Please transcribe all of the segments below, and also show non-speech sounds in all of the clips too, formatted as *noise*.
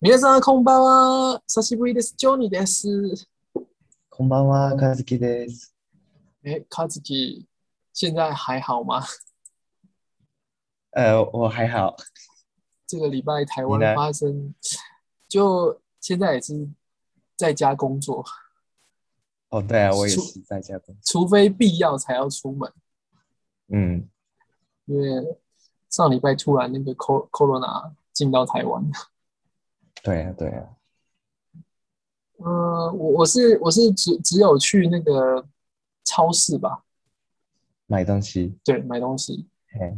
皆さんこんばんは。久しぶりです。ジョニーです。こんばんは、和樹です。哎，卡子基现在还好吗？*laughs* 呃，我还好。这个礼拜台湾你呢发生，就现在也是在家工作，哦，对啊，我也出是在家工作。除非必要才要出门。嗯，因为上礼拜突然那个 co corona 进到台湾， 对啊，对啊。呃，我我是我是只只有去那个超市吧，买东西。对，买东西。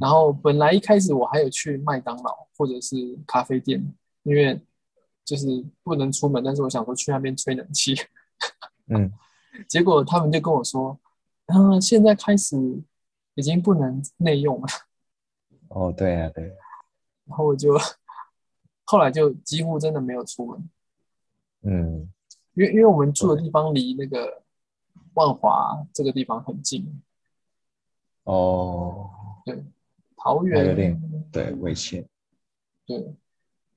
然后本来一开始我还有去麦当劳或者是咖啡店，因为就是不能出门，但是我想说去那边吹冷气，嗯，*laughs* 结果他们就跟我说，嗯、现在开始已经不能内用了，哦，对啊，对啊。然后我就后来就几乎真的没有出门，嗯，因为因为我们住的地方离那个万华这个地方很近，哦，对，桃那有园点对危险。对，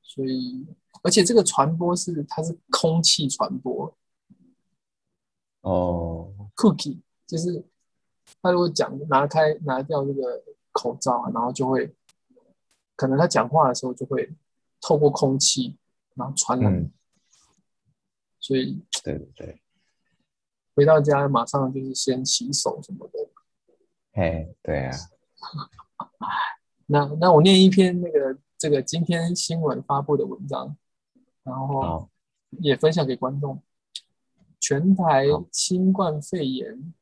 所以而且这个传播是它是空气传播。哦，，cookie 就是他如果讲拿开拿掉这个口罩啊，然后就会可能他讲话的时候就会透过空气然后传染，嗯，所以对对对。回到家马上就是先洗手什么的。嘿，对啊。*laughs* 那那我念一篇那个这个今天新闻发布的文章，然后，也分享给观众。全台新冠肺炎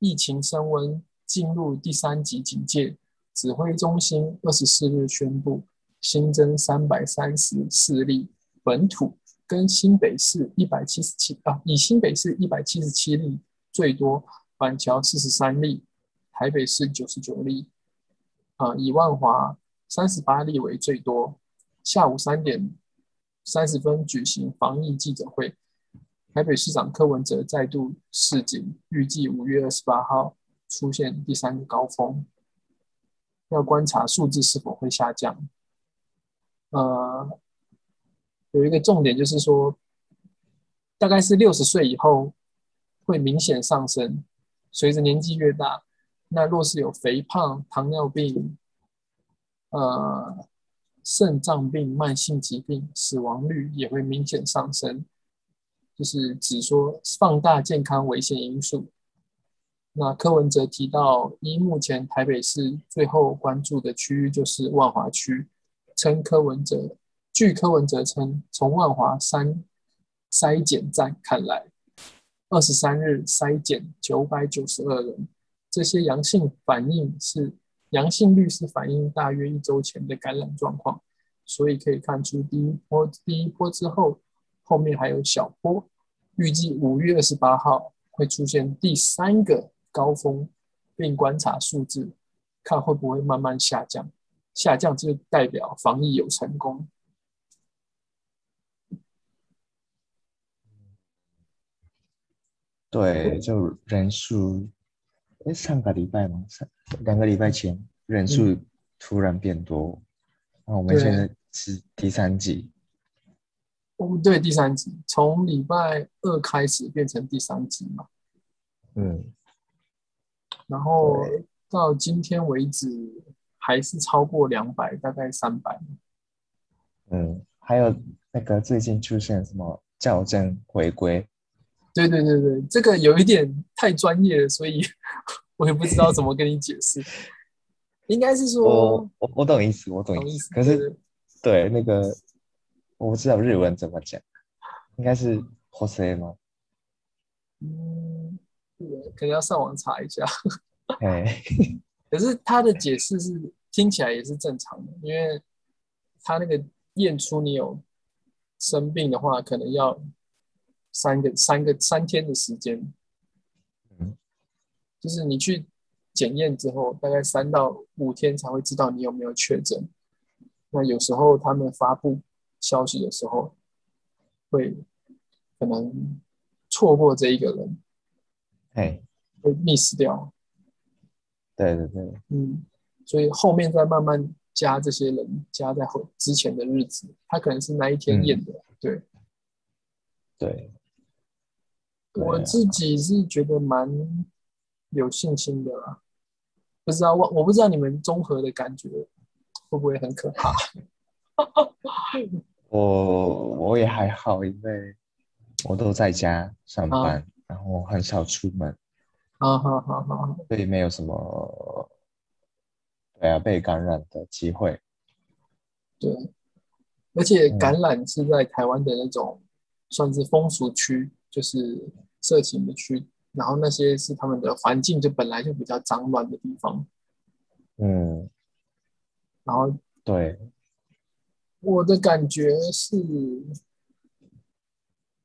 疫情升温，进入第三级警戒。指挥中心二十四日宣布，新增三百三十四例本土，跟新北市一百七十七啊，以新北市一百七十七例最多，板桥四十三例，台北市九十九例，啊，以万华三十八例为最多。下午三点三十分举行防疫记者会，台北市长柯文哲再度示警，预计五月二十八号出现第三个高峰，要观察数字是否会下降。呃，有一个重点就是说，大概是六十岁以后会明显上升，随着年纪越大，那若是有肥胖、糖尿病、呃肾脏病、慢性疾病，死亡率也会明显上升，就是指说放大健康危险因素。那柯文哲提到，依目前台北市最后关注的区域就是万华区，称柯文哲，据柯文哲称，从万华三筛检站看来，二十三日筛检九百九十二人，这些阳性反应是阳性率是反映大约一周前的感染状况，所以可以看出第一波第一波之后，后面还有小波，预计五月二十八号会出现第三个高峰，并观察数字，看会不会慢慢下降，下降就代表防疫有成功。对，就人数，哎，上个礼拜吗？上两个礼拜前人数突然变多，那我们现在是第三季。我们对第三集，从礼拜二开始变成第三集嘛，嗯，然后到今天为止还是超过两百，大概三百。嗯，还有那个最近出现什么校正回归，对对对对，这个有一点太专业了，所以 *laughs* 我也不知道怎么跟你解释。*laughs* 应该是说我，我我懂意思，我懂懂意思意思。可是对那个我不知道日文怎么讲，应该是 Jose 吗？嗯，可能要上网查一下。*laughs* 哎，可是他的解释是听起来也是正常的，因为他那个验出你有生病的话，可能要三个三个三天的时间。嗯，就是你去检验之后，大概三到五天才会知道你有没有确诊。那有时候他们发布消息的时候，会可能错过这一个人，哎，会 miss 掉。对对对，嗯，所以后面再慢慢加这些人加在后之前的日子，他可能是那一天嗯验的。对对，我自己是觉得蛮有信心的啦。不知道我我不知道你们综合的感觉会不会很可怕？我我也还好，因为我都在家上啊班，然后很少出门，啊哈哈哈！所以没有什么对啊被感染的机会。对，而且嗯感染是在台湾的那种算是风俗区，就是色情的区，然后那些是他们的环境就本来就比较脏乱的地方，嗯，然后对，我的感觉是，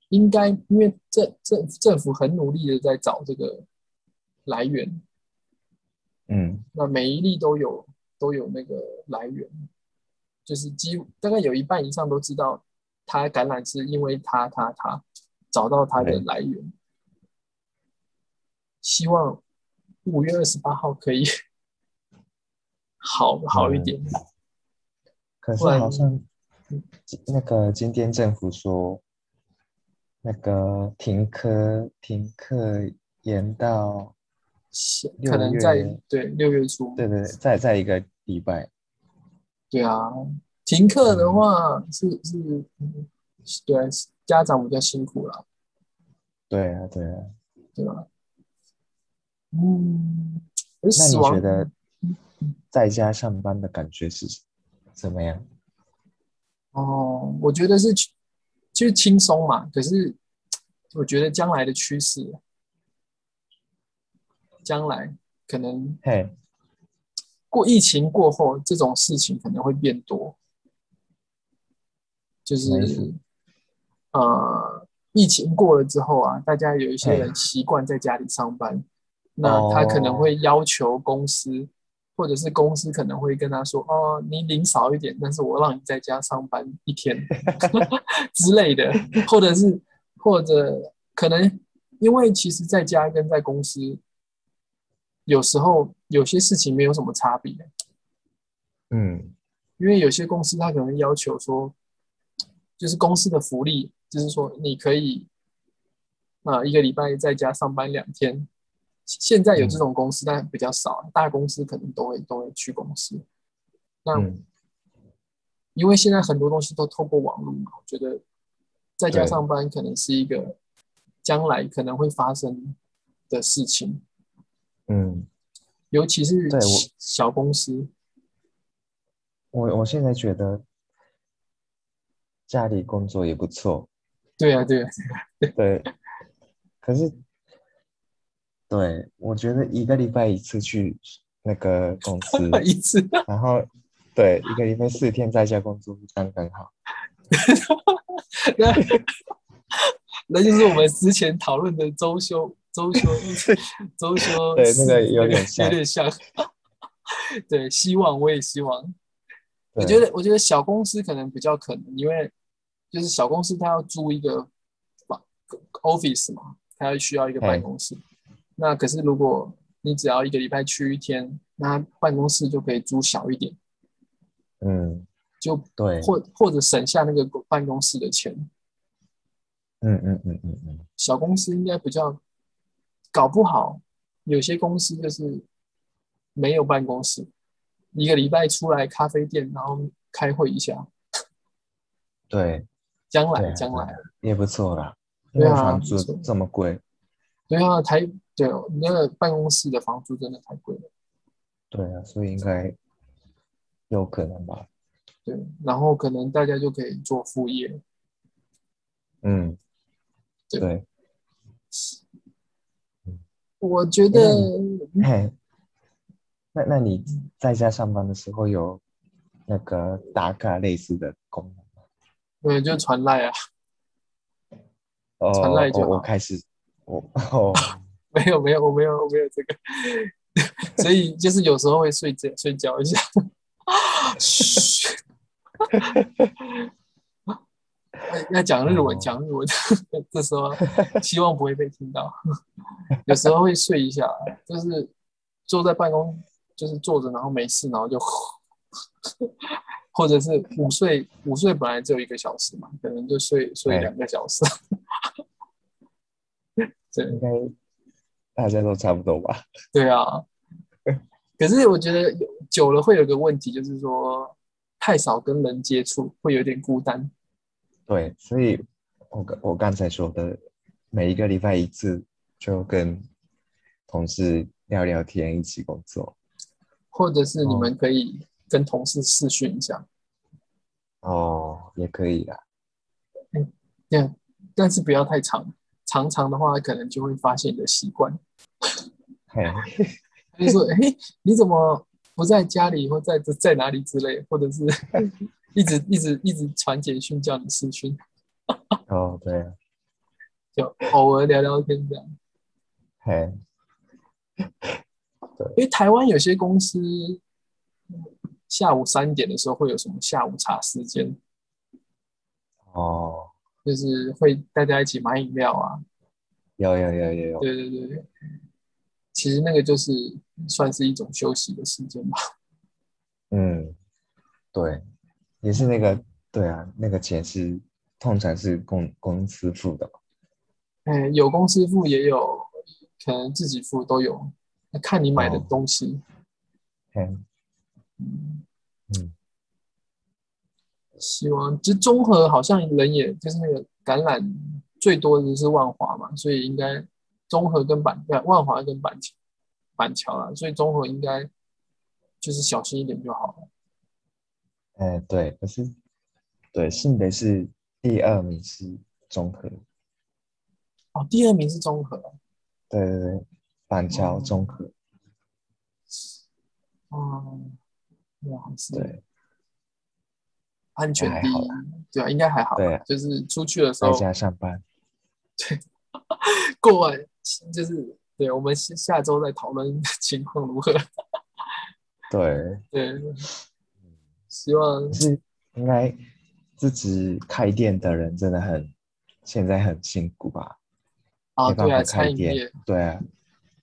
应该因为政政政府很努力的在找这个来源，嗯。那每一例都有都有那个来源，就是几乎大概有一半以上都知道他感染是因为他他他找到他的来源。希望五月二十八号可以 *laughs* 好好一点。可是好像那个今天政府说，那个停课停课延到可能在对六月初，对对，再再一个礼拜，对啊，停课嗯的话是是，嗯对啊，家长比较辛苦了，对啊对啊。对吧？嗯，而那你觉得在家上班的感觉是怎么样？哦，我觉得是就是轻松嘛，可是我觉得将来的趋势，将来可能嘿，过疫情过后，这种事情可能会变多，就是呃，疫情过了之后啊，大家有一些人习惯在家里上班，那他可能会要求公司，或者是公司可能会跟他说，哦，你领少一点，但是我让你在家上班一天 *laughs* *laughs* 之类的，或者是或者可能因为其实在家跟在公司。有时候有些事情没有什么差别，嗯因为有些公司它可能要求说，就是公司的福利，就是说你可以，啊、一个礼拜在家上班两天。现在有这种公司，但比较少，大公司可能都会都会去公司。那嗯因为现在很多东西都透过网络嘛，我觉得在家上班可能是一个将来可能会发生的事情，嗯，尤其是对我小小公司。我我现在觉得家里工作也不错，对啊，对啊，对，可是对我觉得一个礼拜一次去那个公 *laughs* 司，一次。然后对一个礼拜四天在家工作刚刚好。*laughs* 那那就是我们之前讨论的周休、周休、*laughs* 周休对，那个有点有点像。*laughs* 对，希望我也希望。我觉得，我觉得小公司可能比较可能，因为就是小公司他要租一个办 office 嘛，他要需要一个办公室。那可是如果你只要一个礼拜去一天，那办公室就可以租小一点，嗯，就对，或或者省下那个办公室的钱。嗯嗯嗯嗯嗯，小公司应该比较搞不好，有些公司就是没有办公室，一个礼拜出来咖啡店，然后开会一下。*laughs* 对，将来将来，也不错啦，因对啊为房租这么贵，对啊，台对哦，那个办公室的房租真的太贵了。对啊，所以应该有可能吧。对，然后可能大家就可以做副业。嗯，对对，我觉得嘿，那那你在家上班的时候有那个打卡类似的功能吗？对，就传赖啊，哦，传赖就我我开始，我哦，*laughs* 没有没有我没有我没有这个，*laughs* 所以就是有时候会睡觉睡觉一下。*laughs* 要讲日文，哦讲日文，这时候希望不会被听到。*laughs* 有时候会睡一下，就是坐在办公，就是坐着，然后没事，然后就或者是午睡，午睡本来只有一个小时嘛，可能就睡睡两个小时。这应该大家都差不多吧？对啊，*laughs* 可是我觉得久了会有个问题，就是说太少跟人接触，会有点孤单。对，所以我刚我刚才说的，每一个礼拜一次就跟同事聊聊天，一起工作。或者是你哦们可以跟同事视讯一下，哦，也可以啦。对，但是不要太长，长长的话可能就会发现你的习惯。嘿，*laughs* 他就说：“哎、你怎么不在家里，或在在哪里之类，或者是一直一直一直传简讯叫你视讯，哦，对啊，就偶尔聊聊天这样。嘿，*laughs* 因为台湾有些公司下午三点的时候会有什么下午茶时间，哦，就是会大家一起买饮料啊。有有有有有，对对对对，其实那个就是算是一种休息的时间吧。嗯，对，也是那个，对啊，那个钱是通常是公公司付的嘛。哎，有公司付也有可能自己付都有，那看你买的哦东西。嘿，嗯嗯，希望其实综合好像人也就是那个橄榄最多的是万华嘛，所以应该综合跟板对万华跟板桥板桥啦，所以综合应该就是小心一点就好了。哎，对，可是，对，性别是第二名是综合，哦，第二名是综合，对对对，板桥哦中和，哦，哇，对，安全第一还好啦，对啊，应该还好吧，对啊就是出去的时候在家上班，对过完就是对，我们下下周再讨论情况如何。对，*laughs* 对，希望是应该自己开店的人真的很，现在很辛苦吧？啊，对啊，餐饮业，对啊，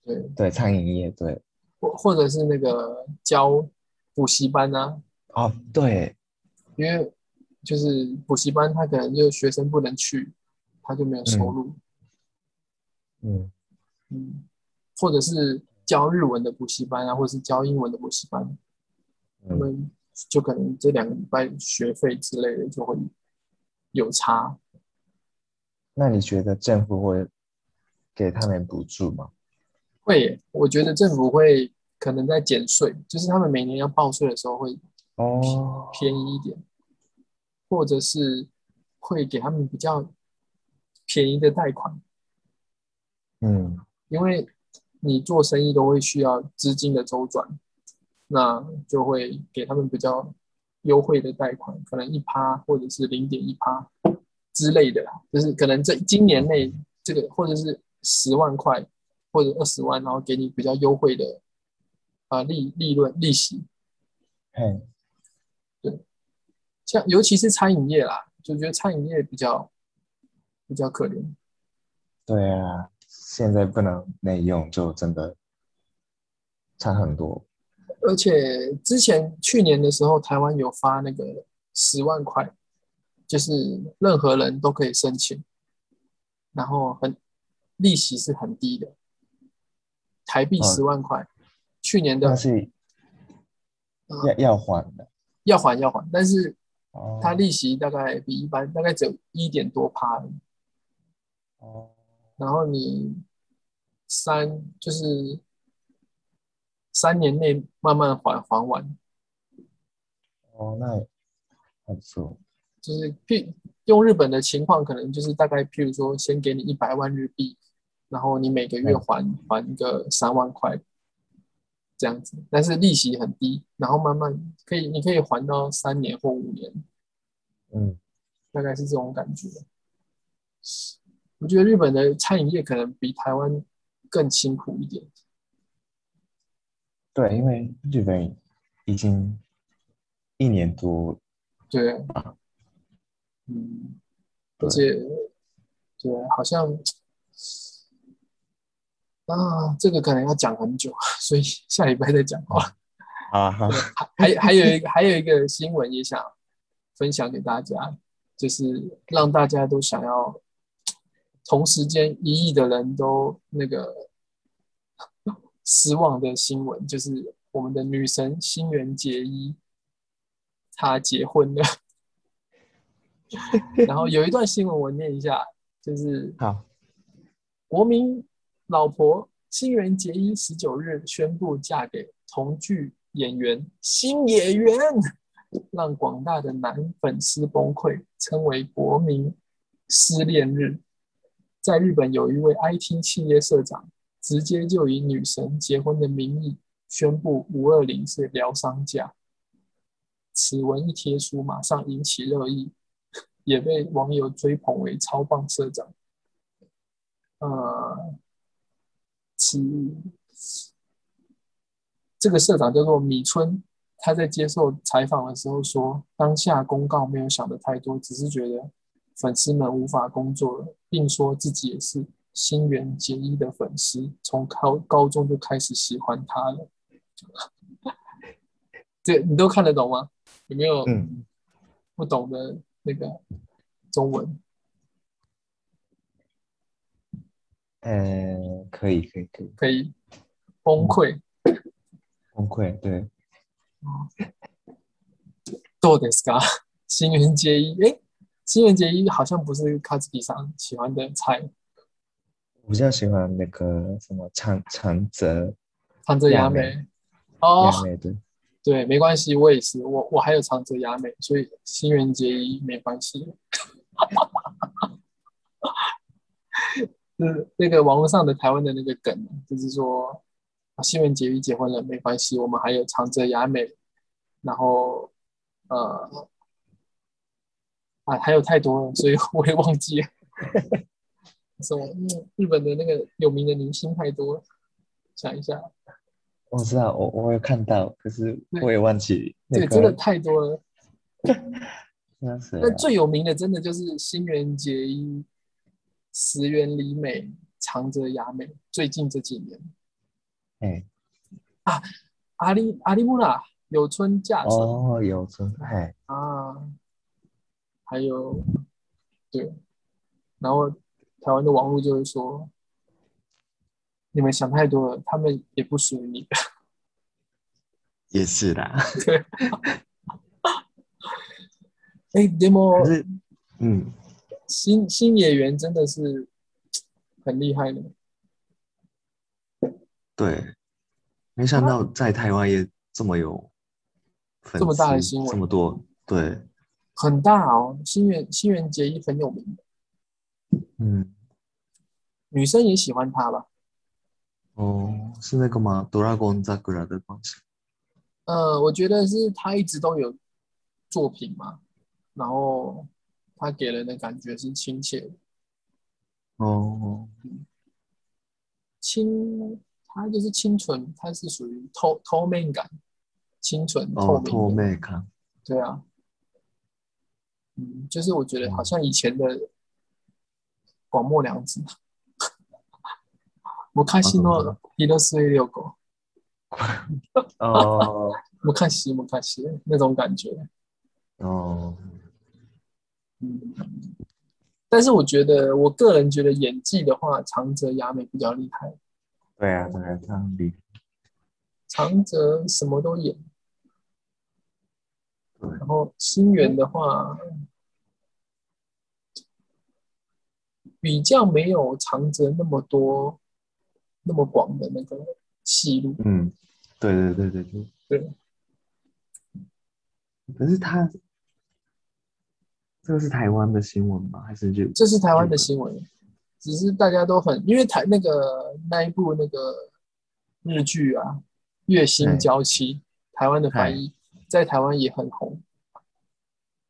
对，对，餐饮业，对，或或者是那个教补习班啊，哦，对，因为就是补习班，他可能就学生不能去，他就没有收入，嗯，嗯，或者是教日文的补习班啊，或者是教英文的补习班，他嗯，们就可能这两个礼拜学费之类的就会有差。那你觉得政府会给他们补助吗？会耶，我觉得政府会可能在减税，就是他们每年要报税的时候会哦，便宜一点，或者是会给他们比较便宜的贷款，嗯，因为你做生意都会需要资金的周转，那就会给他们比较优惠的贷款，可能一趴或者是零点一趴之类的啦，就是可能在今年内这个或者是十万块或者二十万，然后给你比较优惠的啊、利利润利息，嘿，像尤其是餐饮业啦，就觉得餐饮业比较比较可怜。对啊，现在不能内用，就真的差很多。而且之前去年的时候，台湾有发那个十万块，就是任何人都可以申请，然后很利息是很低的，台币嗯十万块。去年的要要还的要还要还，但是哦，它利息大概比一般大概只有一点多趴哦，然后你三就是三年内慢慢还还完，哦，那还不错。就是譬用日本的情况，可能就是大概譬如说，先给你一百万日币，然后你每个月嗯还还个三万块，这样子，但是利息很低，然后慢慢可以，你可以还到三年或五年，嗯，大概是这种感觉。我觉得日本的餐饮业可能比台湾更辛苦一点。对，因为日本已经一年多，对，嗯，而对且对，好像啊，这个可能要讲很久，所以 *laughs* 下礼拜再讲好了。啊哈，还还有一个还有一个新闻也想分享给大家，就是让大家都想要同时间一亿的人都那个失望的新闻，就是我们的女神新垣结衣，她结婚了。*laughs* 然后有一段新闻我念一下，就是好，国民老婆新垣结衣十九日宣布嫁给同剧演员新演员，让广大的男粉丝崩溃，称为国民失恋日。在日本，有一位 IT 企业社长直接就以女神结婚的名义宣布五二零是疗伤假。此文一贴出，马上引起热议。也被网友追捧为超棒社长。呃，此这个社长叫做米村，他在接受采访的时候说，当下公告没有想的太多，只是觉得粉丝们无法工作了，并说自己也是新垣结衣的粉丝，从高高中就开始喜欢他了。*laughs* 这你都看得懂吗？有没有不懂的？那个中文，呃，可以，可以，可以，可以崩溃，崩溃，对。どうですか？*laughs* 新垣结衣，哎，新垣结衣好像不是卡兹比上喜欢的菜。 我比较喜欢那个什么长长泽，长泽雅美，哦，雅美对。对，没关系，我也是，我我还有长泽雅美，所以新垣结衣没关系。*laughs* 是那个网络上的台湾的那个梗，就是说新垣结衣结婚了没关系，我们还有长泽雅美，然后呃啊还有太多了，所以我也忘记了。什么？日本的那个有名的明星太多了，想一下。我知道，我我有看到，可是我也忘记。对，真的太多了。*laughs* 那是。那最有名的，真的就是新垣结衣、石原里美、长泽雅美。最近这几年，哎，啊，阿里阿里木拉有村架纯哦，有村哎啊，还有对，然后台湾的网络就是说。你们想太多了，他们也不属于你的。也是啦。对。*laughs* 哎，demo，嗯，新新演员真的是很厉害的。对，没想到在台湾也这么有这么大的新闻，这么多，对，很大哦。新垣新垣结衣很有名嗯，女生也喜欢他吧？哦，是那个吗？Dragon Zakura 的方式。呃，我觉得是他一直都有作品嘛，然后他给人的感觉是亲切的。哦，清，他就是清纯，他是属于透透明感，清纯透明。透明感。对啊。嗯，就是我觉得好像以前的广末凉子。昔の広末涼子。*laughs* 哦，昔昔那种感觉。哦，嗯，但是我觉得，我个人觉得演技的话，长泽雅美比较厉害。对啊，对啊，这样比。长泽什么都演。然后新垣的话，比较没有长泽那么多。那么广的那个戏路，嗯，对对对对对对。可是他这个是台湾的新闻吗？还是就这是台湾的新闻？只是大家都很因为台那个那一部那个日剧啊，《月薪娇妻》，台湾的翻译在台湾也很红。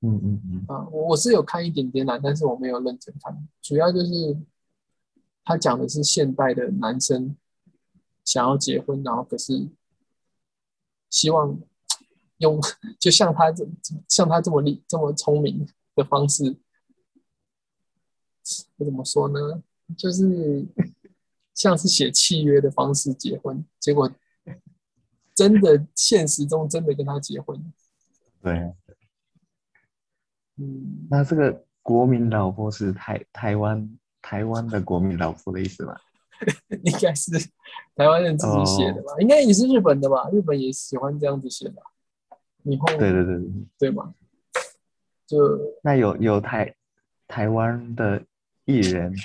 嗯嗯嗯。啊，我我是有看一点点啦，但是我没有认真看，主要就是。他讲的是现代的男生想要结婚，然后可是希望用就像他这像他这么厉这么聪明的方式，我怎么说呢？就是像是写契约的方式结婚，结果真的现实中真的跟他结婚。对，嗯，那这个国民老婆是台台湾台湾的国民老婆的意思吗？*laughs* 应该是台湾人自己写的吧？应该也是日本的吧？日本也喜欢这样子写吧？以后对对对对，对吧？就那有有台台湾的艺人，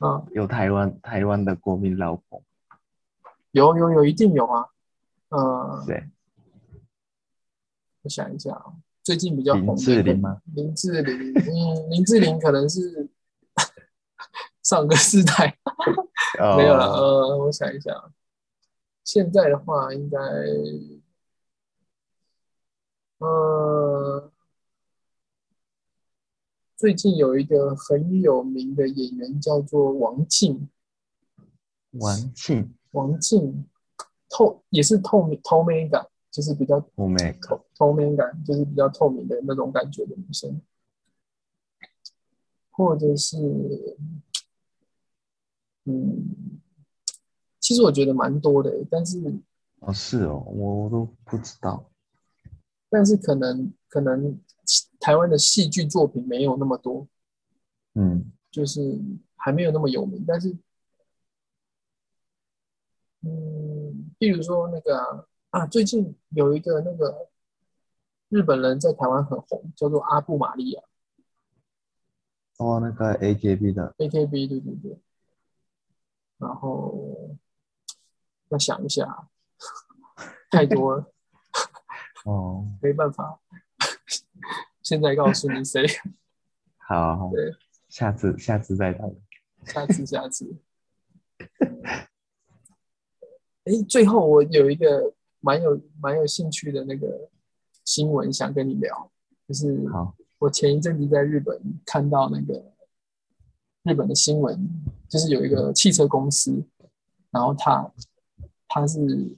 啊，有台湾台湾的国民老婆，有有有，一定有啊。呃，对，我想一下啊，最近比较红的林志玲吗？林志玲，嗯，林志玲可能是上个世代。没有了。哦呃，我想一下啊，现在的话应该，呃，最近有一个很有名的演员叫做王静，王静。王静透也是透明透明感，就是比较透明透透明感，就是比较透明的那种感觉的女生，或者是，嗯，其实我觉得蛮多的，但是哦是哦，我我都不知道。但是可能可能台湾的戏剧作品没有那么多，嗯，就是还没有那么有名，但是，嗯，比如说那个啊，啊最近有一个那个日本人在台湾很红，叫做阿布玛利亚哦，那个 AKB 的，（AKB），对对对。然后要想一下，太多了，哦，没办法。现在告诉你谁，*laughs* 好，好对，下次下次再谈。下次下次。哎，最后我有一个蛮有蛮有兴趣的那个新闻想跟你聊，就是好，我前一阵子在日本看到那个日本的新闻，就是有一个汽车公司，然后他他是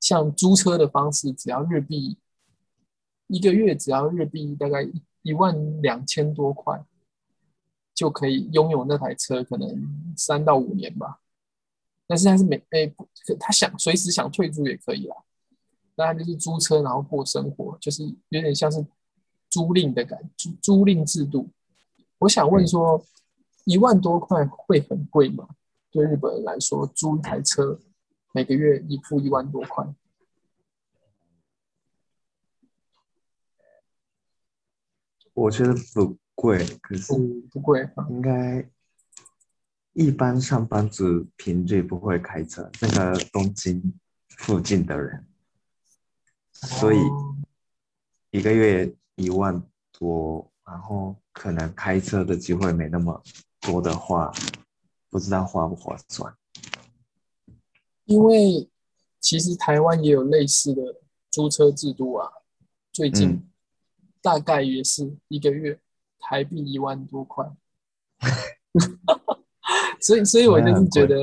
像租车的方式，只要日币一个月只要日币大概一万两千多块，就可以拥有那台车，可能三到五年吧。但是他是每诶，不他想随时想退租也可以啦。那他就是租车，然后过生活，就是有点像是租赁的感租租赁制度。我想问说，一万多块会很贵吗？对日本人来说，租一台车每个月一付一万多块，我觉得不贵，可是不不贵啊？应该一般上班族平日不会开车，那个东京附近的人，所以哦一个月一万多，然后可能开车的机会没那么多的话，不知道划不划算。因为其实台湾也有类似的租车制度啊，最近嗯大概也是一个月台币一万多块，*laughs* 所以所以我就是觉得，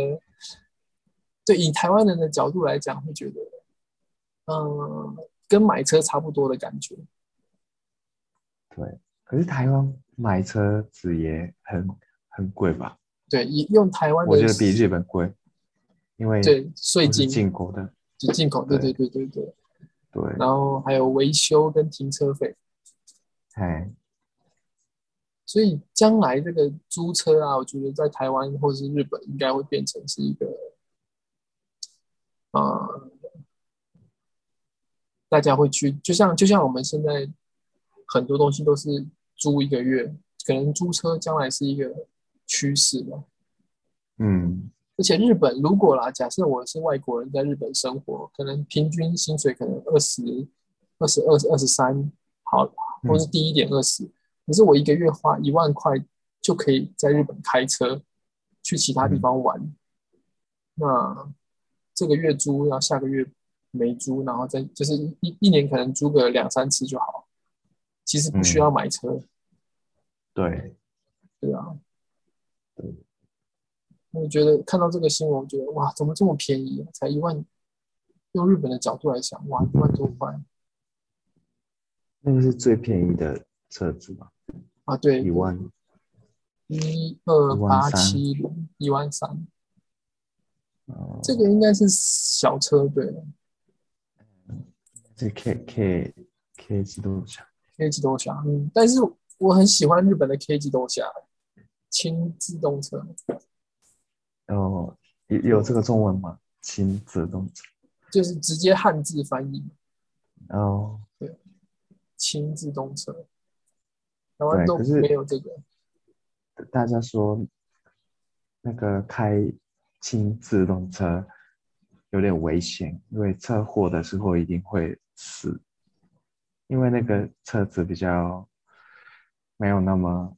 对以台湾人的角度来讲，会觉得，嗯，跟买车差不多的感觉。对，可是台湾买车子也很很贵吧？对，以用台湾的我觉得比日本贵，因为对税金进口的。就进口，对对对对对对，对，然后还有维修跟停车费。哎，所以将来这个租车啊，我觉得在台湾或是日本应该会变成是一个，呃，大家会去，就像就像我们现在很多东西都是租一个月，可能租车将来是一个趋势吧。嗯，而且日本如果啦，假设我是外国人在日本生活，可能平均薪水可能二十二十二、二十三，好，或是低一点二十、可是我一个月花一万块就可以在日本开车去其他地方玩，那这个月租，然后下个月没租，然后再就是一一年可能租个两三次就好，其实不需要买车，对，对啊。对我觉得看到这个新闻，我觉得哇，怎么这么便宜、啊？才一万，用日本的角度来想，哇，一万多块那个是最便宜的车子吧？啊！对，一万，一二八七零，一万三，哦这个应该是小车对了。这 K K K 机动下，K 机动下，嗯，但是我很喜欢日本的 K 机动侠，轻自动车，然后有有这个中文吗？轻自动车，就是直接汉字翻译，哦，对轻自动车，台湾都没有这个，大家说那个开轻自动车有点危险，因为车祸的时候一定会死，因为那个车子比较没有那么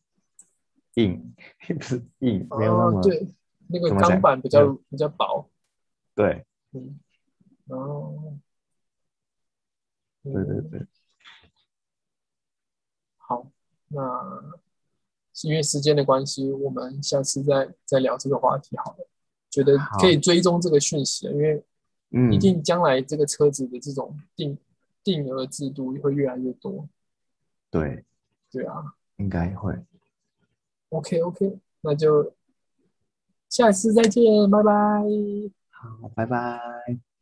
硬，*laughs* 不是硬，没有那么、哦，对，那个钢板比较嗯比较薄，对嗯，哦，嗯对对对，好，那因为时间的关系，我们下次再再聊这个话题好了。觉得可以追踪这个讯息，因为嗯，一定将来这个车子的这种定定额制度会越来越多。对，对啊应该会。，OK OK，那就下次再见，拜拜。好，拜拜。